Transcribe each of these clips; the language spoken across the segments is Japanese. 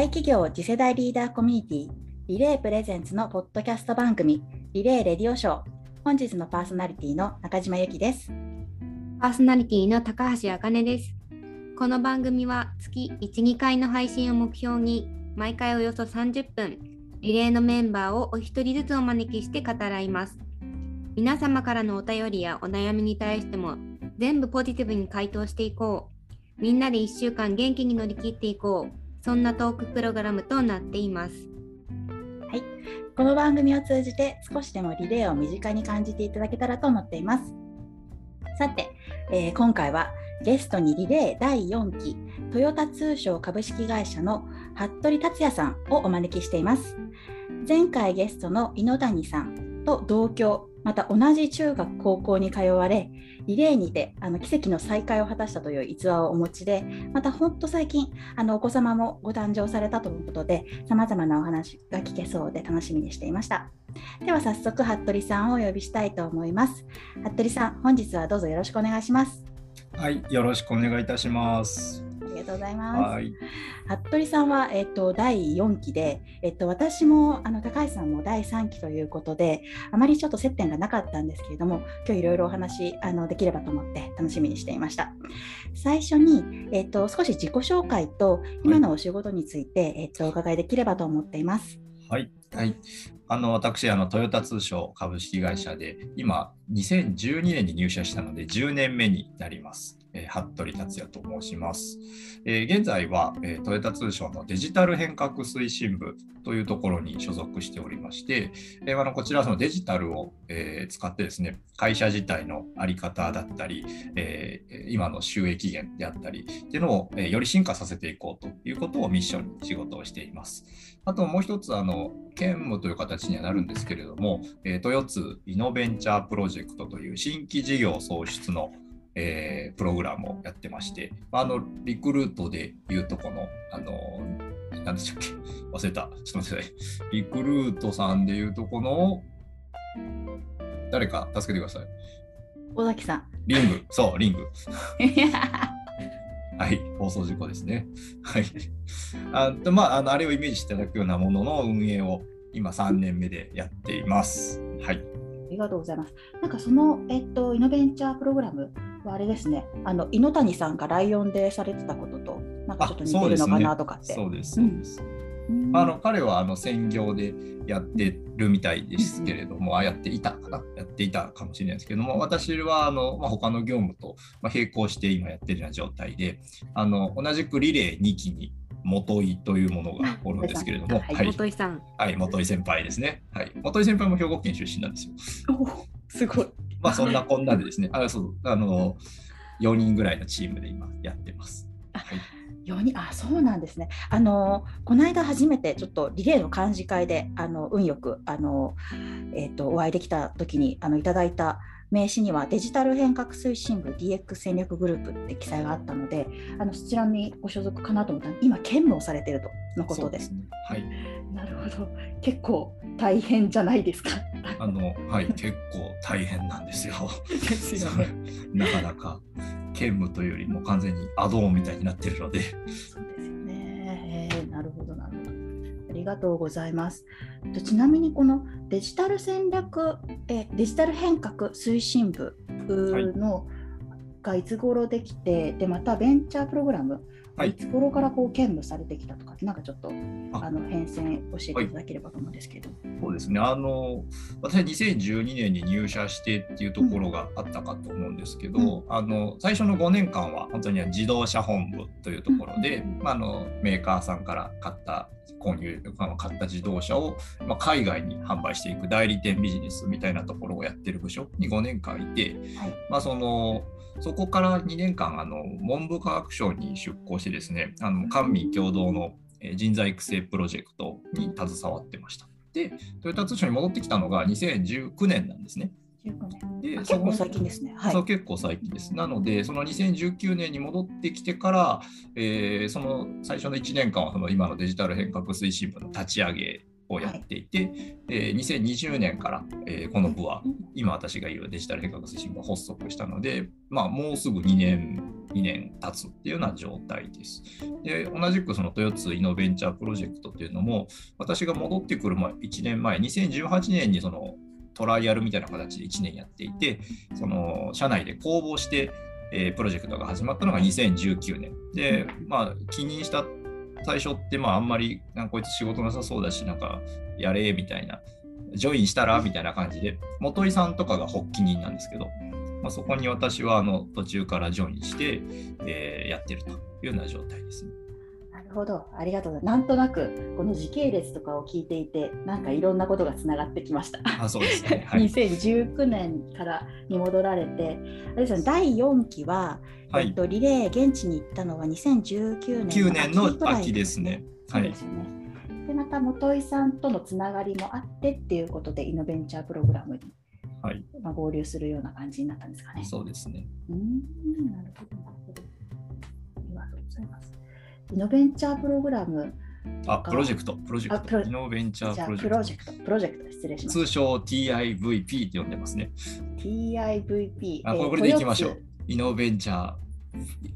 大企業次世代リーダーコミュニティリレープレゼンツのポッドキャスト番組リレーレディオショー。本日のパーソナリティの中島由紀です。パーソナリティの高橋茜です。この番組は月1、2回の配信を目標に毎回およそ30分リレーのメンバーをお一人ずつお招きして語らいます。皆様からのお便りやお悩みに対しても全部ポジティブに回答していこう。みんなで1週間元気に乗り切っていこう。そんなトークプログラムとなっています。はい、この番組を通じて少しでもリレーを身近に感じていただけたらと思っています。さて、えー、今回はゲストにリレー第4期トヨタ通商株式会社の服部達也さんをお招きしています。前回ゲストの猪谷さんと同居また同じ中学高校に通われリレーにてあの奇跡の再会を果たしたという逸話をお持ちでまた本当最近あのお子様もご誕生されたということでさまざまなお話が聞けそうで楽しみにしていました。では早速服部さんをお呼びしたいと思います。服部さん本日はどうぞよろしくお願いします。はいよろしくお願いいたします。りがとうございます。はい、服部さんは、えっと、第4期で、えっと、私もあの高橋さんも第3期ということであまりちょっと接点がなかったんですけれども今日いろいろお話あのできればと思って楽しみにしていました。最初に、えっと、少し自己紹介と今のお仕事について、はい、えっと、お伺いできればと思っています。はい、はい、あの私あの、トヨタ通商株式会社で今、2012年に入社したので10年目になります。えー、服部達也と申します。えー、現在は、えー、トヨタ通商のデジタル変革推進部というところに所属しておりまして、えー、あのこちらはそのデジタルを、え、使ってですね、会社自体の在り方だったり、え、今の収益源であったりっていうのを、え、より進化させていこうということをミッションに仕事をしています。あともう一つ、あの兼務という形にはなるんですけれども、えー、トヨツイノベンチャープロジェクトという新規事業創出のえー、プログラムをやってまして、あのリクルートでいうとこの、あの何でしたっけ？忘れた。ちょっと待ってください。リクルートさんでいうとこの、誰か助けてください。尾崎さん。リング、そう、リング。はい、放送事故ですね。はい。あとまあ、あのあれをイメージしていただくようなものの運営を今3年目でやっています。はい。ありがとうございます。なんかその、えっと、イノベンチャープログラムはあれですね、あの猪谷さんがライオンでされてたことと、なんかちょっと似てるのかなとかって。そうです、そうです。あの彼はあの専業でやってるみたいですけれども、うん、あやっていたかなやっていたかもしれないですけども私はあの、まあ、他の業務と並行して今やってるような状態であの同じくリレー2期に元井というものがおるんですけれども、はい、元井さん。はい、元井先輩ですね。はい、元井先輩も兵庫県出身なんですよ。すごい。まあそんな こんなでですね、あそうあの4人ぐらいのチームで今やってます。はい4人あそうなんですね。あのこの間初めてちょっとリレーの幹事会であの運よくあの、えーと、お会いできた時にあのいただいた名刺にはデジタル変革推進部 DX 戦略グループって記載があったのであのそちらにご所属かなと思ったら今兼務をされているとのことです。はい、なるほど結構大変じゃないですか。あのはい結構大変なんですよ。ですよね。なかなか兼務というよりも完全にアドオンみたいになってるので。そうですよね。えー、なるほどなるほど。ありがとうございます。ちなみにこのデジタル戦略えデジタル変革推進部の、がいつ頃できてでまたベンチャープログラムはい、いつ頃からこう兼務されてきたとかなんかちょっとあ。の変遷教えていただければと思うんですけど、はい、そうですね。あの私は2012年に入社してっていうところがあったかと思うんですけど、うん、あの最初の5年間は本当に自動車本部というところで、うん、まあ、あのメーカーさんから買った購入買った自動車を、まあ、海外に販売していく代理店ビジネスみたいなところをやってる部署に5年間いて、はい、まあ、そのそこから2年間あの文部科学省に出向してですねあの官民共同の人材育成プロジェクトに携わってました。でトヨタ通商に戻ってきたのが2019年なんですね。で結構最近ですね。はい、そう結構最近です。なので、その2019年に戻ってきてから、えー、その最初の1年間はその今のデジタル変革推進部の立ち上げをやっていて、はい、えー、2020年から、えー、この部は、今私がいるデジタル変革推進部を発足したので、まあ、もうすぐ2年2年経つっていうような状態です。で、同じくその豊津イノベンチャープロジェクトっていうのも、私が戻ってくる前1年前、2018年にそのトライアルみたいな形で1年やっていて、その社内で公募して、えープロジェクトが始まったのが2019年。で、まあ、起任した最初って、まあ、あんまり、なんかこいつ仕事なさそうだし、なんか、やれ、みたいな、ジョインしたらみたいな感じで、元井さんとかが発起人なんですけど、まあ、そこに私はあの途中からジョインして、えーやってるというような状態ですね。なるほど、ありがとうございます。なんとなくこの時系列とかを聞いていて、なんかいろんなことがつながってきました。あそうですね。はい。2019年からに戻られて、あれですよね、第4期は、はい、えっと、リレー現地に行ったのは2019年9年のぐらい秋ですね。はいそうで。また元井さんとのつながりもあってっていうことで、イノベンチャープログラムに、はい。まあ、合流するような感じになったんですかね。そうですね。うーん、なるほど、なるほど。ありがとうございます。イノベンチャープログラム、あ、プロジェクト、プロジェクト。あプロイノベンチャープロジェクプロジェクト、プロジェクト、失礼しまト。す。通称 TIVP って呼んでますね。TIVP。あこれこれでいきましょう。イノベンチャー、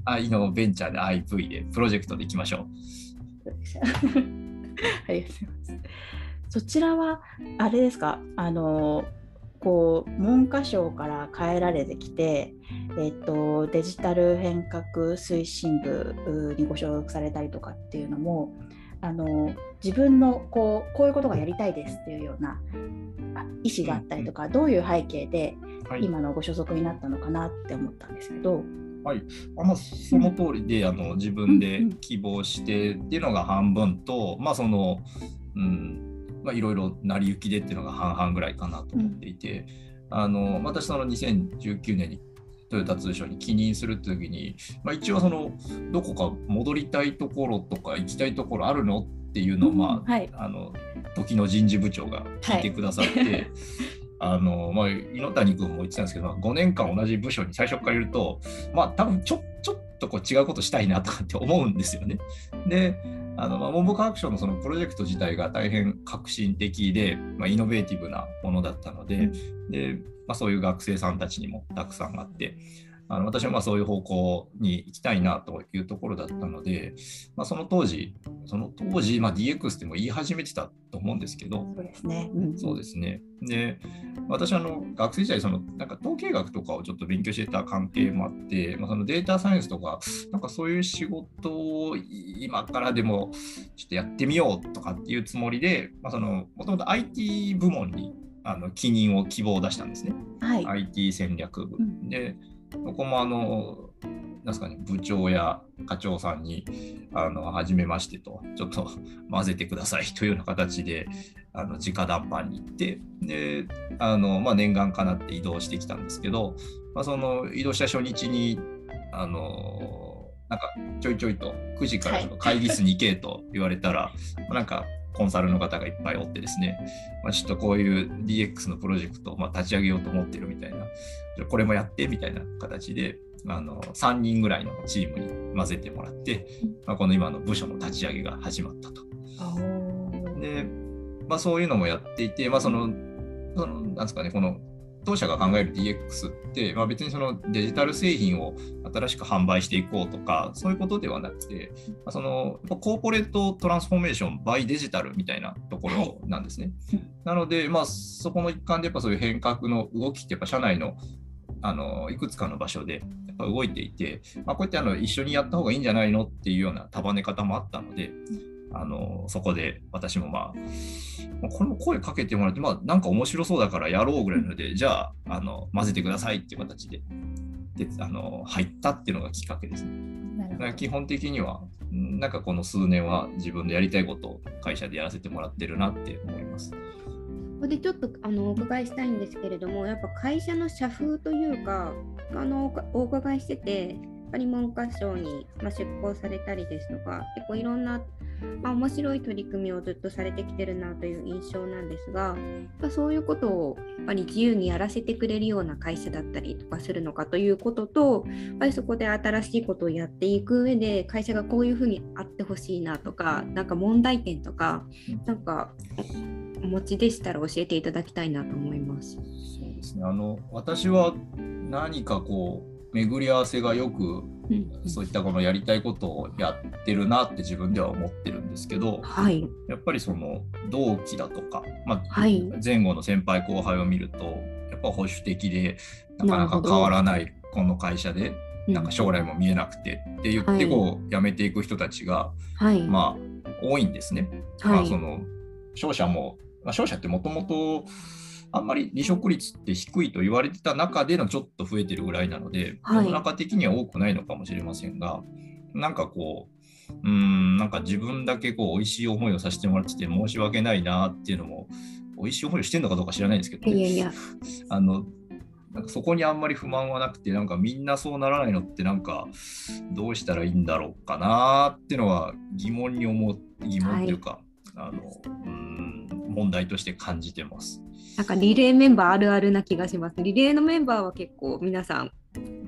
あ、イノベンチャーで IV で、プロジェクトでいきましょう。ありがとうございます。そちらは、あれですか、あの、こう文科省から変えられてきて、えっと、デジタル変革推進部にご所属されたりとかっていうのもあの自分のこうこういうことがやりたいですっていうようなあ意思があったりとか、どういう背景ではい。今のご所属になったのかなって思ったんですけど、あまあ、その通りで、あの自分でうんうん。希望してっていうのが半分と、まあその、うんまあ、いろいろ成り行きでっていうのが半々ぐらいかなと思っていて、あの私その2019年にトヨタ通商に起任するって時に、まあ、一応そのどこか戻りたいところとか行きたいところあるのっていうのを、まあ、はい、あの時の人事部長が聞い。てくださって、あのまあ、猪谷君も言ってたんですけど、まあ、5年間同じ部署に最初からいると、まあ、多分ちょちょっとこう違うことしたいなとかって思うんですよね。で、あのまあ、文部科学省のそのプロジェクト自体が大変革新的で、まあ、イノベーティブなものだったので、でまあ、そういう学生さんたちにもたくさんあって、あの私はまあそういう方向に行きたいなというところだったので、まあ、その当時、その当時、まあ、DX っても言い始めてたと思うんですけど、そうですね。うんそうですね。で、私あの学生時代そのなんか統計学とかをちょっと勉強してた関係もあって、まあ、そのデータサイエンスとか、なんかそういう仕事を今からでもちょっとやってみようとかっていうつもりで、まあ、そのもともと IT 部門にあの起任を希望を出したんですね。はい、IT 戦略部。うんで、ここもあの、なんすかね、部長や課長さんに、あの、はじめましてと、ちょっと 混ぜてください というような形で、あの、直談判に行って、で、あの、まあ、念願かなって移動してきたんですけど、まあ、その移動した初日に、あの、なんかちょいちょいと9時からちょっと会議室に行けと言われたら、まあなんかコンサルの方がいっぱいおってですね、まあ、ちょっとこういう DX のプロジェクトをまあ立ち上げようと思ってるみたいな、じゃあこれもやってみたいな形で、あの3人ぐらいのチームに混ぜてもらって、まあ、この今の部署の立ち上げが始まったと。で、まあ、そういうのもやっていて、まあ、その、そのなんですかね、この当社が考える DX って、まあ、別にそのデジタル製品を新しく販売していこうとか、そういうことではなくて、まあ、そのコーポレートトランスフォーメーション by デジタルみたいなところなんですね。うんなので、まあ、そこの一環でやっぱそういう変革の動きって、やっぱ社内のあのいくつかの場所でやっぱ動いていて、まあ、こうやってあの一緒にやった方がいいんじゃないのっていうような束ね方もあったので、あのそこで私もまあ、まあこれも声かけてもらって、まあ、なんか面白そうだからやろうぐらいので、じゃああの混ぜてくださいっていう形でであの入ったっていうのがきっかけですね。だから基本的には、んなんかこの数年は自分でやりたいことを会社でやらせてもらってるなって思います。ここでちょっとあのお伺いしたいんですけれども、やっぱ会社の社風というか、あのおお伺いしてて、やっぱり文科省に、まあ、出向されたりですとか、結構いろんな、まあ、面白い取り組みをずっとされてきてるなという印象なんですが、やっぱそういうことをやっぱり自由にやらせてくれるような会社だったりとかするのかということと、やっぱりそこで新しいことをやっていく上で、会社がこういうふうにあってほしいなとか、なんか問題点とか、なんかお持ちでしたら教えていただきたいなと思います。そうですねあの私は何かこう巡り合わせがよくそういったこのやりたいことをやってるなって自分では思ってるんですけどはい。やっぱりその同期だとか、まあはい前後の先輩後輩を見るとやっぱ保守的でなかなか変わらないこの会社でなんか将来も見えなくてって言ってこう辞めていく人たちがはい。まあ多いんですね。まはい。あその商社も、まあ、商社ってもともとあんまり離職率って低いと言われてた中でのちょっと増えてるぐらいなので、はい世の中的には多くないのかもしれませんが、なんかこう、うーん、なんか自分だけこう美味しい思いをさせてもらってて申し訳ないなっていうのも、美味しい思いをしてるのかどうか知らないんですけど、いやいや。あのなんかそこにあんまり不満はなくて、なんかみんなそうならないのって、なんかどうしたらいいんだろうかなっていうのは疑問に思う、疑問っていうか、あのうーん問題として感じてます。なんかリレーメンバーあるあるな気がします。リレーのメンバーは結構皆さん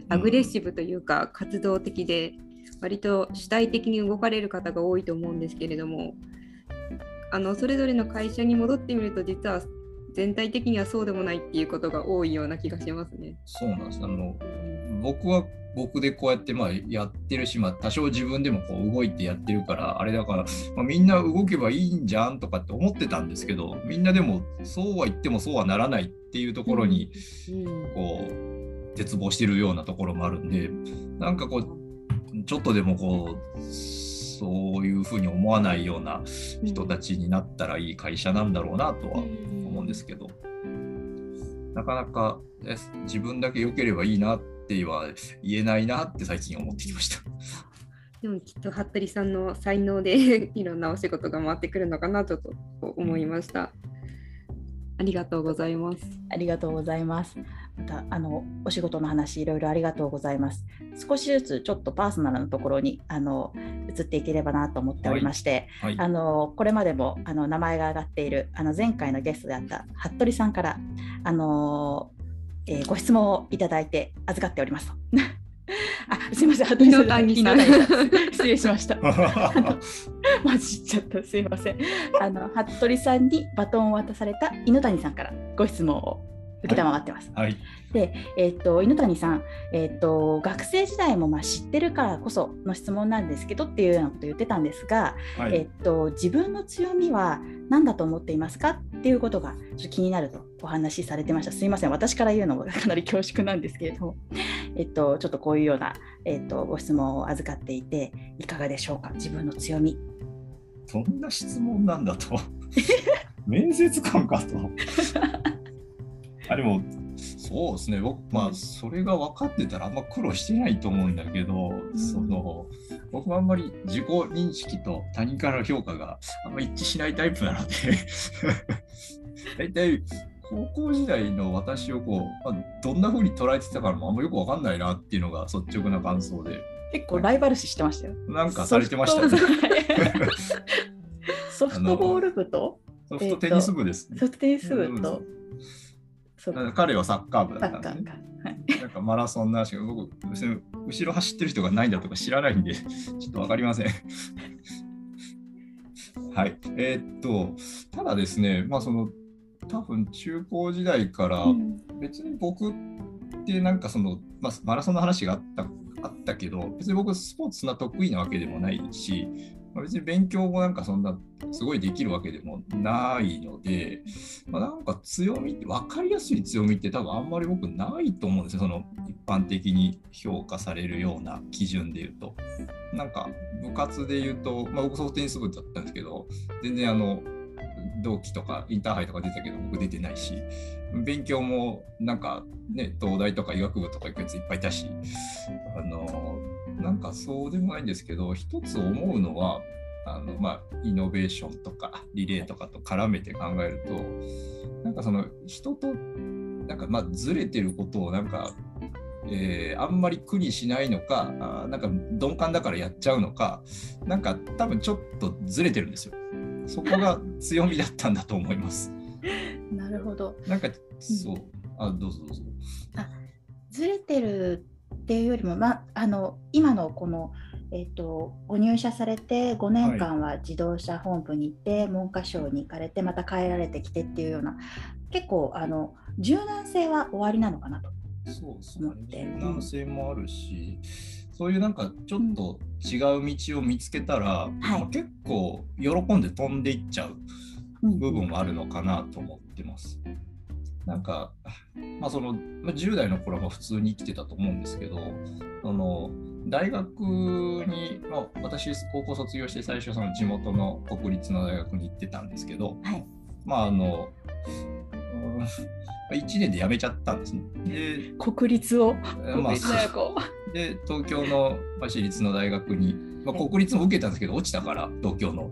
アグレッシブというか活動的で割と主体的に動かれる方が多いと思うんですけれどもあのそれぞれの会社に戻ってみると実は全体的にはそうでもないっていうことが多いような気がしますね。そうなんです。あの僕は僕でこうやってまあやってるし、まあ、多少自分でもこう動いてやってるからあれだから、まあ、みんな動けばいいんじゃんとかって思ってたんですけどみんなでもそうは言ってもそうはならないっていうところにうん。こう絶望してるようなところもあるんでなんかこうちょっとでもこうそういうふうに思わないような人たちになったらいい会社なんだろうなとは思うんですけど、なかなかえ自分だけ良ければいいなっては言えないなって最近思ってきました。でもきっと服部さんの才能で いろんなお仕事が回ってくるのかなとちょっと思いました。ありがとうございます。ありがとうございます。またあのお仕事の話いろいろありがとうございます。少しずつちょっとパーソナルなところにあの移っていければなと思っておりまして、はい、あのこれまでもあの名前が挙がっているあの前回のゲストであった服部さんからあの、えーご質問をいただいて預かっておりますと。あすいません、服部猪谷さん猪谷さん失礼しました。混じっちゃった、すいません。あの服部さんにバトンを渡された猪谷さんからご質問を受けたまわってます。はい、で、えっと猪谷さん、えっと学生時代もまあ知ってるからこその質問なんですけどっていうようなことを言ってたんですが、はい、えっと自分の強みは何だと思っていますかっていうことがちょっと気になるとお話しされてました。すいません、私から言うのもかなり恐縮なんですけれども、えっとちょっとこういうようなえっとご質問を預かっていていかがでしょうか？自分の強み。そんな質問なんだと。面接官かと。あでもそうですね。僕まあそれが分かってたらあんま苦労してないと思うんだけど、ん。その僕はあんまり自己認識と他人からの評価があんま一致しないタイプなので。大体高校時代の私をこう、まあ、どんな風に捉えてたかもあんまよく分かんないなっていうのが率直な感想で。結構ライバル視してましたよ。なんかされてましたね。ソフトボール部。と？ソフトテニス部ですね。ソフトテニス部と、彼はサッカー部だったんで、ね。はいなんかマラソンの話が僕、別に後ろ走ってる人がないんだとか知らないんで、ちょっとわかりません。はい。えーっと、ただですね、まあその、多分中高時代から、うん別に僕ってなんかその、まあ、マラソンの話があったあったけど、別に僕スポーツそんな得意なわけでもないし、まあ、別に勉強もなんかそんなすごいできるわけでもないので、まあ、なんか強みって分かりやすい強みって多分あんまり僕ないと思うんですよその一般的に評価されるような基準で言うと。なんか部活で言うと、まあ、僕ソフトテニス部だったんですけど全然あの同期とかインターハイとか出たけど僕出てないし勉強もなんかね東大とか医学部とか行くやついっぱいいたしあのなんかそうでもないんですけど一つ思うのはあの、まあ、イノベーションとかリレーとかと絡めて考えるとなんかその人となんかまあずれてることをなんかえーあんまり苦にしないのかあーなんか鈍感だからやっちゃうのかなんか多分ちょっとずれてるんですよ。そこが強みだったんだと思います。なるほど。なんかそう、あどうぞどうぞ。ずれてるっていうよりも、ま、あの今のこの、えっとご入社されて5年間は自動車本部に行って、文科省に行かれてまた帰られてきてっていうような結構あの柔軟性は終わりなのかなと。そうですね思って。柔軟性もあるし、そういうなんかちょっと違う道を見つけたら、はいまあ結構喜んで飛んでいっちゃううん部分もあるのかなと思ってます。なんか、まあ、そのまあ10代の頃は普通に生きてたと思うんですけど、その大学に、まあ、私、高校卒業して最初、その地元の国立の大学に行ってたんですけど、はい。まあ、あの、1年で辞めちゃったんですね。で、国立を？まあ。で東京のまあ私立の大学に、まあ、はい国立も受けたんですけど落ちたから東京の。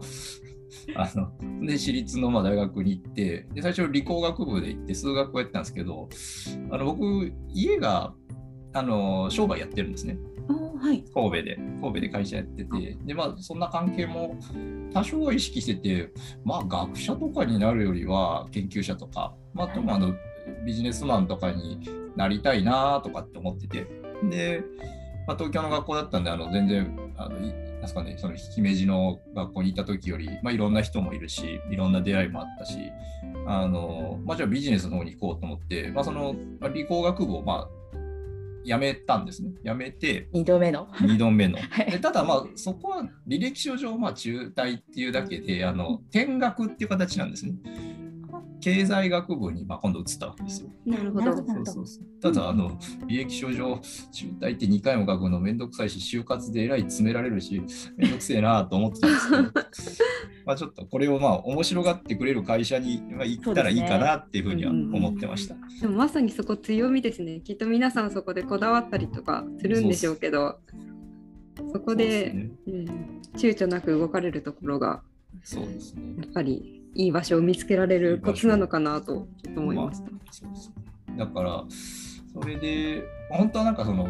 あので私立のまあ大学に行ってで最初理工学部で行って数学をやってたんですけどあの僕家があの商売やってるんですね。おはい。神戸で神戸で会社やっててでまあそんな関係も多少は意識しててまあ学者とかになるよりは研究者とか、まあ、あともあのビジネスマンとかになりたいなとかって思ってて。で、まあ、東京の学校だったんであの全然あのいなんすかねその姫路の学校に行った時より、まあ、いろんな人もいるしいろんな出会いもあったしあの、まあ、じゃあビジネスの方に行こうと思って、まあ、そのまあ理工学部をまあ辞めたんですね辞めて二度目の。2度目の。はいでただまあそこは履歴書上まあ中退っていうだけであの転学っていう形なんですね。経済学部にまあ今度移ったわけですよ。なるほどなるほ。そうそうそうただあの履歴書上中退って2回も書くのめんどくさいし就活でえらい詰められるしめんどくせえなと思ってたんですけど まあちょっとこれをまあ面白がってくれる会社にまあ行ったらいいかなっていうふうには思ってました。でもまさにそこ強みですね。きっと皆さんそこでこだわったりとかするんでしょうけど、そこでそうですねうん、躊躇なく動かれるところがそうですね。やっぱりいい場所を見つけられるコツなのかなと思いました。そうですねだから、それで、本当はなんかその、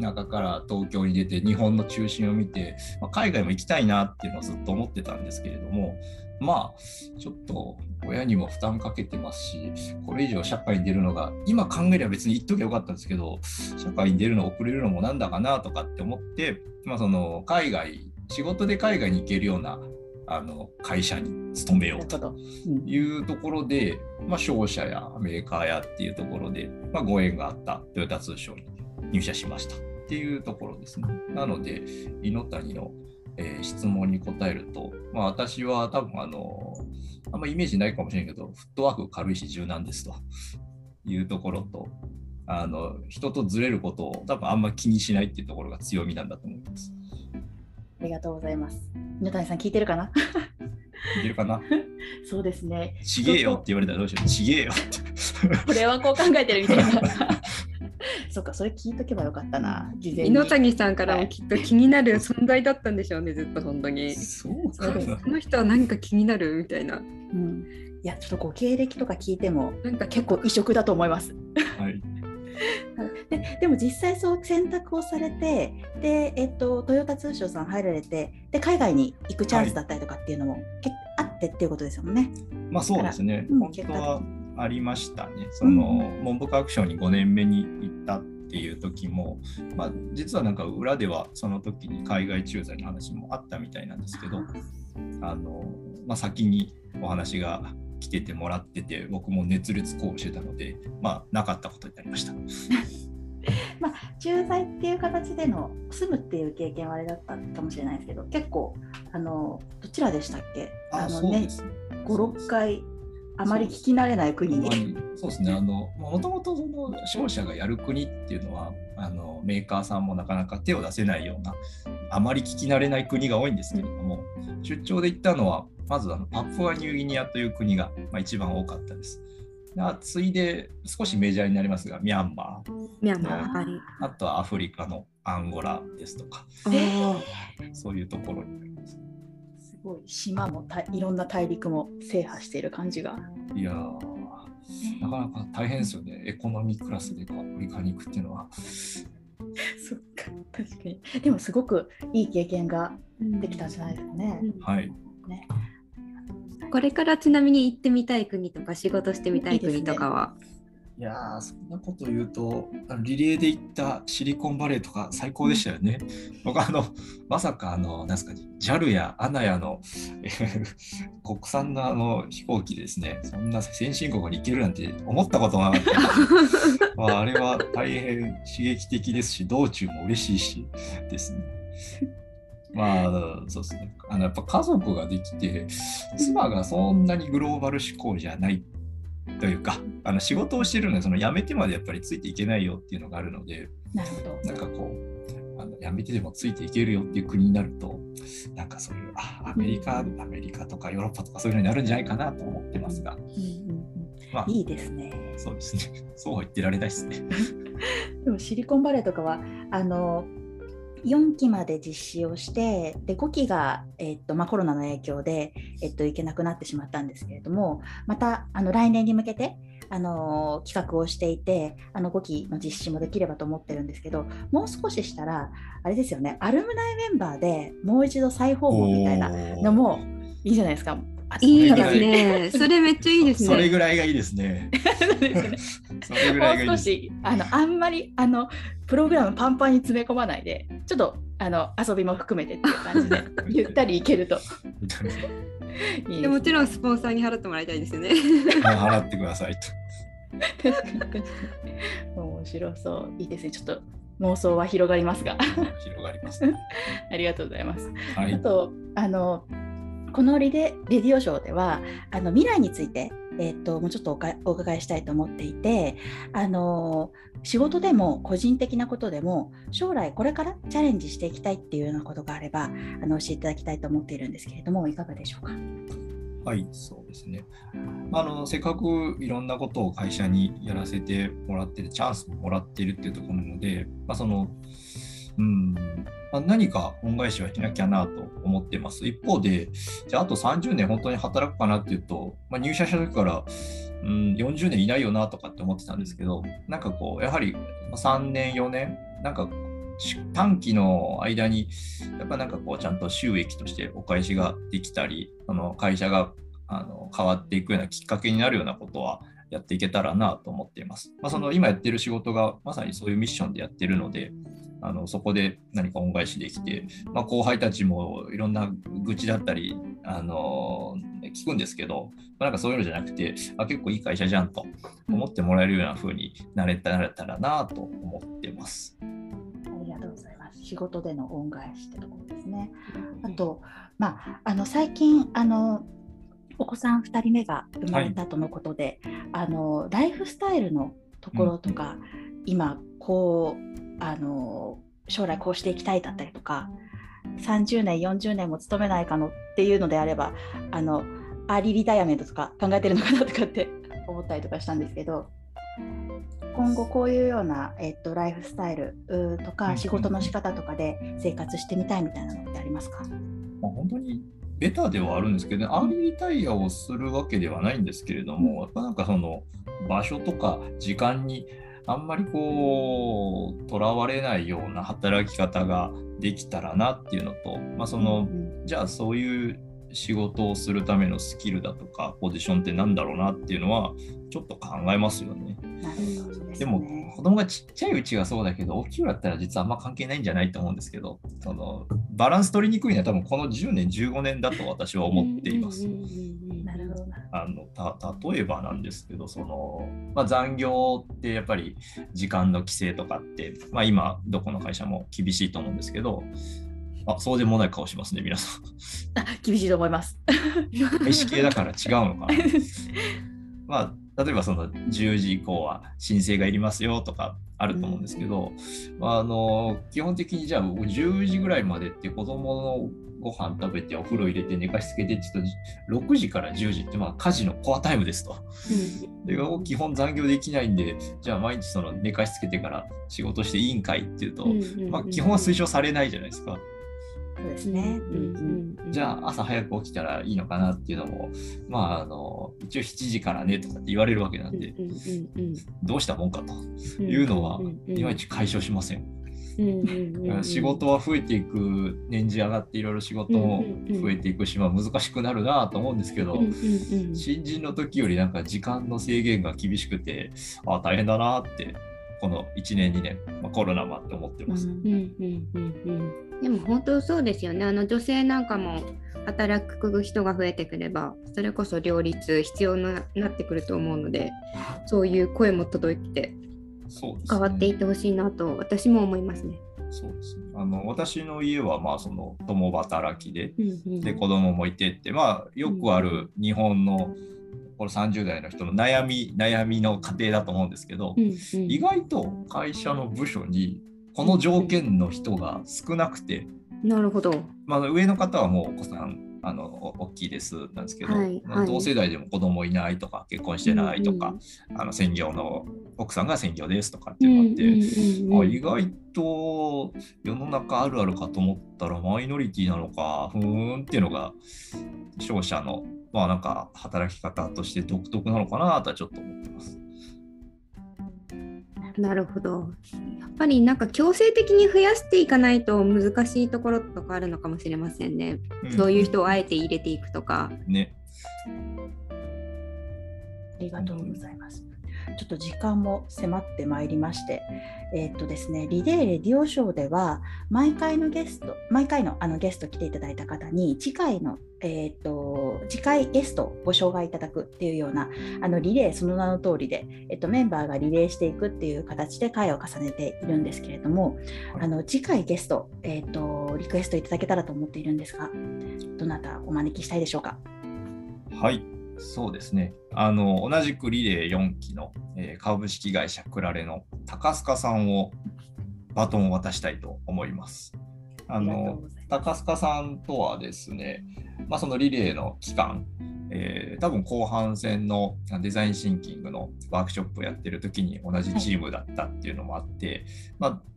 田舎から東京に出て日本の中心を見て、まあ、海外も行きたいなっていうのはずっと思ってたんですけれども、まあ、ちょっと親にも負担かけてますし、これ以上社会に出るのが、今考えれば別に言っときゃよかったんですけど、社会に出るの遅れるのもなんだかなとかって思って、まあ、その海外、仕事で海外に行けるようなあの会社に勤めようというところで、まあ、商社やメーカーやっていうところで、まあ、ご縁があったトヨタ通商に入社しましたっていうところですね。なので、猪谷の、えー質問に答えると、まあ、私は多分あの、あんまイメージないかもしれんけど、フットワーク軽いし柔軟ですというところと、あの人とずれることを多分あんま気にしないっていうところが強みなんだと思います。ありがとうございます。犬谷さん聞いてるかな？いけるかな？そうですね。ちげえよって言われたらどうしよう。ちげえよって。これはこう考えてるみたいな。そっか、それ聞いとけばよかったな、事前に。猪谷さんからもきっと気になる存在だったんでしょうね、ずっと本当に。そうそうですこの人は何か気になるみたいな。うん、いや、ちょっとこう経歴とか聞いてもなんか結構異色だと思います。はい。ででも実際そう選択をされてで、えっと、トヨタ通商さん入られてで海外に行くチャンスだったりとかっていうのも、けあってっていうことですよね。まあそうですね。うん本当はありましたね。その、文部科学省に5年目に行ったっていう時も、まあ実はなんか裏ではその時に海外駐在の話もあったみたいなんですけど、あの、まあ先にお話が来ててもらってて、僕も熱烈抗議してたので、まあなかったことになりました。まあ、駐在っていう形での住むっていう経験はあれだったかもしれないですけど結構あのどちらでしたっけ？のねね。56回あまり聞き慣れない国に。そうですね、あのもともとその商社がやる国っていうのはあの、メーカーさんもなかなか手を出せないような、あまり聞き慣れない国が多いんですけれども、出張で行ったのは、まずあのパプアニューギニアという国が、まあ、一番多かったです。次いで少しメジャーになりますが、ミャンマー、ミャンマー。はい。あとはアフリカのアンゴラですとか、そういうところになります。すごい島もたいろんな大陸も制覇している感じが。いやー、なかなか大変ですよね、エコノミークラスでアフリカに行くっていうのは。そっか確かに。でもすごくいい経験ができたんじゃないですかね。はい。ねこれからちなみに行ってみたい国とか仕事してみたい国とかは？いやー、そんなこと言うと、リレーで行ったシリコンバレーとか最高でしたよね。僕あの、まさか、あの、なんですか、JAL や ANA のえー 国産のあの飛行機ですね、そんな先進国に行けるなんて思ったことなかった まあ、あれは大変刺激的ですし、道中も嬉しいしですね。まあ、そうですね。あのやっぱ家族ができて、妻がそんなにグローバル志向じゃないというか、あの仕事をしてるので、その辞めてまでやっぱりついていけないよっていうのがあるので、なるほど。なんかこう、あの辞めてでもついていけるよっていう国になると、なんかそういう、あアメリカ、アメリカとかヨーロッパとかそういうのになるんじゃないかなと思ってますが、うんうんうんまあ、いいですね。そうですね。そうは言ってられないですね。でもシリコンバレーとかはあの4期まで実施をしてで5期が、えっとまあ、コロナの影響で、えっと、行けなくなってしまったんですけれどもまたあの来年に向けてあの企画をしていてあの5期の実施もできればと思ってるんですけどもう少ししたらあれですよねアルムナイメンバーでもう一度再訪問みたいなのもいいじゃないですか。あいいですね。それめっちゃいいですね。それぐらいがいいですね。そうですねそれぐらいがいいもうです。少しあのあんまりあのプログラムパンパンに詰め込まないでちょっとあの遊びも含めてっていう感じで ゆったりいけるといい でもちろんんスポンサーに払ってもらいたいですよね。払ってくださいと。確かに確かに面白そういいですねちょっと妄想は広がりますが広がります、ね。ありがとうございますはい。あとあのこのリレレディオショーではあの未来について、えっともうちょっとお伺いしたいと思っていてあの仕事でも個人的なことでも将来これからチャレンジしていきたいっていうようなことがあればあの教えていただきたいと思っているんですけれどもいかがでしょうか？はい、そうですね。あのせっかくいろんなことを会社にやらせてもらってて、チャンスももらってるっていうところなので、まあ、その、うん、ま、何か恩返しはしなきゃなと思ってます。一方で、じゃああと30年本当に働くかなっていうと、まあ、入社した時から、うん、40年いないよなとかって思ってたんですけど、なんかこう、やはり3年、4年、なんか短期の間に、やっぱなんかこう、ちゃんと収益としてお返しができたり、その会社があの変わっていくようなきっかけになるようなことはやっていけたらなと思っています。まあ、その今やってる仕事がまさにそういうミッションでやってるので、あのそこで何か恩返しできて、まあ、後輩たちもいろんな愚痴だったり、あの聞くんですけど、まあなんかそういうのじゃなくて、あ結構いい会社じゃんと思ってもらえるような風になれたらなと思ってます。ありがとうございます。仕事での恩返しってところですね。あと、まあ、あの最近あのお子さん2人目が生まれたとのことで、あのライフスタイルのところとか、今こうあの将来こうしていきたいだったりとか30年40年も勤めないかのっていうのであればあの early retirement とか考えてるのかなとかって 思ったりとかしたんですけど今後こういうような、えっと、ライフスタイルとうん。か仕事の仕方とかで生活してみたいみたいなのってありますか、まあ、本当にベタではあるんですけど、アーリーリタイアをするわけではないんですけれども、やっぱなんかその場所とか時間にあんまりこう、とらわれないような働き方ができたらなっていうのと、まあ、その、うんじゃあそういう仕事をするためのスキルだとか、ポジションってなんだろうなっていうのは、ちょっと考えますよね。ですでもね子供がちっちゃいうちはそうだけど大きくなったら実はあんま関係ないんじゃないと思うんですけどそのバランス取りにくいのは多分この10年15年だと私は思っています。あのた例えばなんですけどその、まあ、残業ってやっぱり時間の規制とかって、まあ、今どこの会社も厳しいと思うんですけどあそうでもない顔しますね皆さん。あ厳しいと思います。外資系だから違うのかな。まあ、例えばその10時以降は申請がいりますよとかあると思うんですけど、まあ、あの基本的にじゃあ10時ぐらいまでって子供のご飯食べてお風呂入れて寝かしつけてって言うと6時から10時ってまあ家事のコアタイムですと。で基本残業できないんでじゃあ毎日その寝かしつけてから仕事していいんかいっていうと、まあ、基本は推奨されないじゃないですか。そうですね。じゃあ朝早く起きたらいいのかなっていうのも、まあ、あの一応7時からねとかって言われるわけなんで、どうしたもんかというのは、いまいち解消しません。仕事は増えていく年次上がっていろいろ仕事も増えていくし、まあ、難しくなるなと思うんですけど、うんうんうん。新人の時よりなんか時間の制限が厳しくてあ大変だなってこの1年2年、まあ、コロナもあって思ってます。うんうんうんうんでも本当そうですよね。あの女性なんかも働く人が増えてくれば、それこそ両立必要になってくると思うので、そういう声も届いてそうですね。変わっていってほしいなと私も思いますね。そうですね。あの私の家はまあその共働きでうんうん。で子供もいてってまあよくある日本のこれ30代の人の悩み悩みの家庭だと思うんですけど、うんうん。意外と会社の部署にこの条件の人が少なくて、なるほど。まあ、上の方はもうお子さんあのお大きいですなんですけど、はいまあはい。同世代でも子供いないとか結婚してないとか、あの専業の奥さんが専業ですとかっていうのがあって、うんうんうん。あ意外と世の中あるあるかと思ったらマイノリティなのかふーんっていうのが商社のまあなんか働き方として独特なのかなとはちょっと思ってます。なるほど。やっぱりなんか強制的に増やしていかないと難しいところとかあるのかもしれませんね。そういう人をあえて入れていくとか。ね。ありがとうございます。ちょっと時間も迫ってまいりまして、えーっとですね、リレーレディオショーでは、毎回のゲスト、毎回のあのゲスト来ていただいた方に、次回の、えーっと、次回ゲストをご紹介いただくっていうような、あのリレーその名の通りで、えっと、メンバーがリレーしていくっていう形で会を重ねているんですけれども、あの次回ゲスト、えっと、リクエストいただけたらと思っているんですが、どなたお招きしたいでしょうか？はい。そうですね。あの同じくリレー4期の、えー株式会社クラレの高須賀さんをバトンを渡したいと思います。あの高須賀さんとはですね、まあ、そのリレーの期間、えー多分後半戦のデザインシンキングのワークショップをやってる時に同じチームだったっていうのもあって、まあ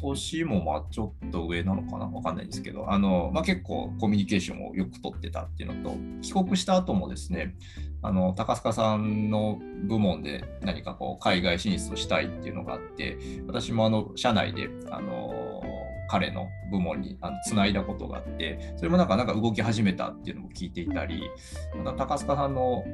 年もまあちょっと上なのかな？わかんないですけど、あのまあ、結構コミュニケーションをよく取ってたっていうのと、帰国した後もですね、あの高須賀さんの部門で何かこう海外進出をしたいっていうのがあって、私もあの社内であの彼の部門にあのつないだことがあって、それもなんかなんか動き始めたっていうのも聞いていたり、また高須賀さんの、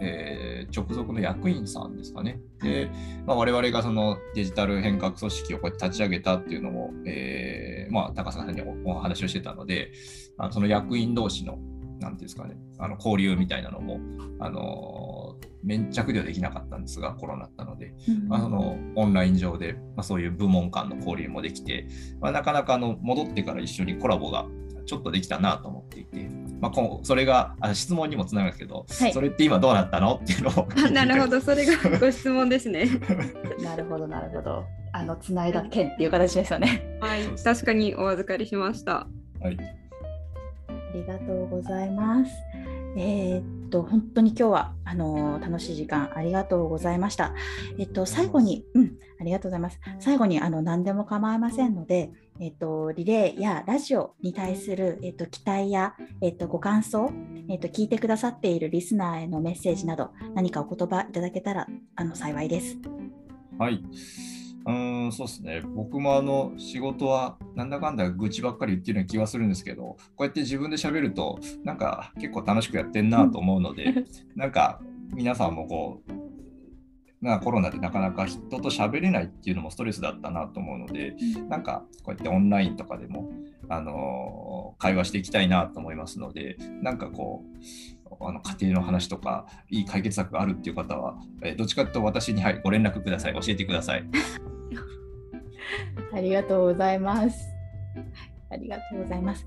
えー直属の役員さんですかね。で、まあ、我々がそのデジタル変革組織をこうやって立ち上げたっていうのも、えーまあ、高須賀さんにおお話をしてたので、あのその役員同士の、なんていうんですかね、あの交流みたいなのも、あのー粘着ではできなかったんですが、コロナだったので、まあ、そのオンライン上で、まあ、そういう部門間の交流もできて、まあ、なかなかあの戻ってから一緒にコラボがちょっとできたなと思っていて、まあ、こうそれがあ質問にもつながるけど、はいそれって今どうなったの？っていうのを あなるほど、それがご質問ですね。なるほど、なるほど。あの、つないだ件っていう形ですよね。はい、確かにお預かりしました。はい、ありがとうございます。えーっと、本当に今日は、あの楽しい時間ありがとうございました。えっと、最後に、うん、ありがとうございます。最後に、あの、何でも構いませんので、えっと、リレーやラジオに対する、えっと、期待や、えっと、ご感想、えっと、聞いてくださっているリスナーへのメッセージなど、何かお言葉いただけたら、あの、幸いです。はい。うーん、そうですね。僕もあの仕事はなんだかんだ愚痴ばっかり言ってるような気がするんですけど、こうやって自分で喋ると、なんか結構楽しくやってんなと思うので、なんか皆さんもこう、まあ、コロナでなかなか人と喋れないっていうのもストレスだったなと思うので、なんかこうやってオンラインとかでも、あのー会話していきたいなと思いますので、なんかこう、あの家庭の話とか、いい解決策があるっていう方は、えーどっちかというと私に、はい、ご連絡ください。教えてください。ありがとうございます。ありがとうございます。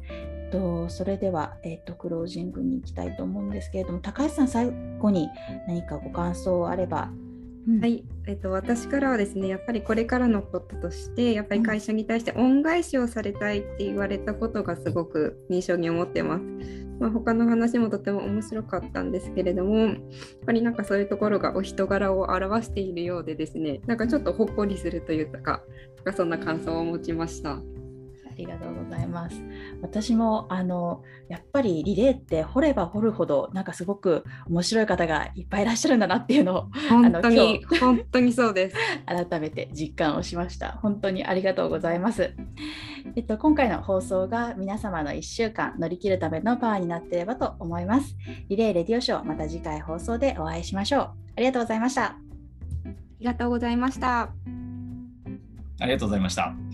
とそれでは、えっと、クロージングに行きたいと思うんですけれども、高橋さん、最後に何かご感想あれば。うんは、い、えっと、私からはですね、やっぱりこれからのこととして、やっぱり会社に対して恩返しをされたいって言われたことがすごく印象に思ってます。まあ、他の話もとても面白かったんですけれども、やっぱりなんかそういうところがお人柄を表しているようでですね、なんかちょっとほっこりするというか、なんかそんな感想を持ちました。ありがとうございます。私もあのやっぱりリレーって掘れば掘るほどなんかすごく面白い方がいっぱいいらっしゃるんだなっていうのを本当に本当にそうです。改めて実感をしました。本当にありがとうございます。えっと今回の放送が皆様の1週間乗り切るためのパワーになっていればと思います。リレーレディオショーまた次回放送でお会いしましょう。ありがとうございました。ありがとうございました。ありがとうございました。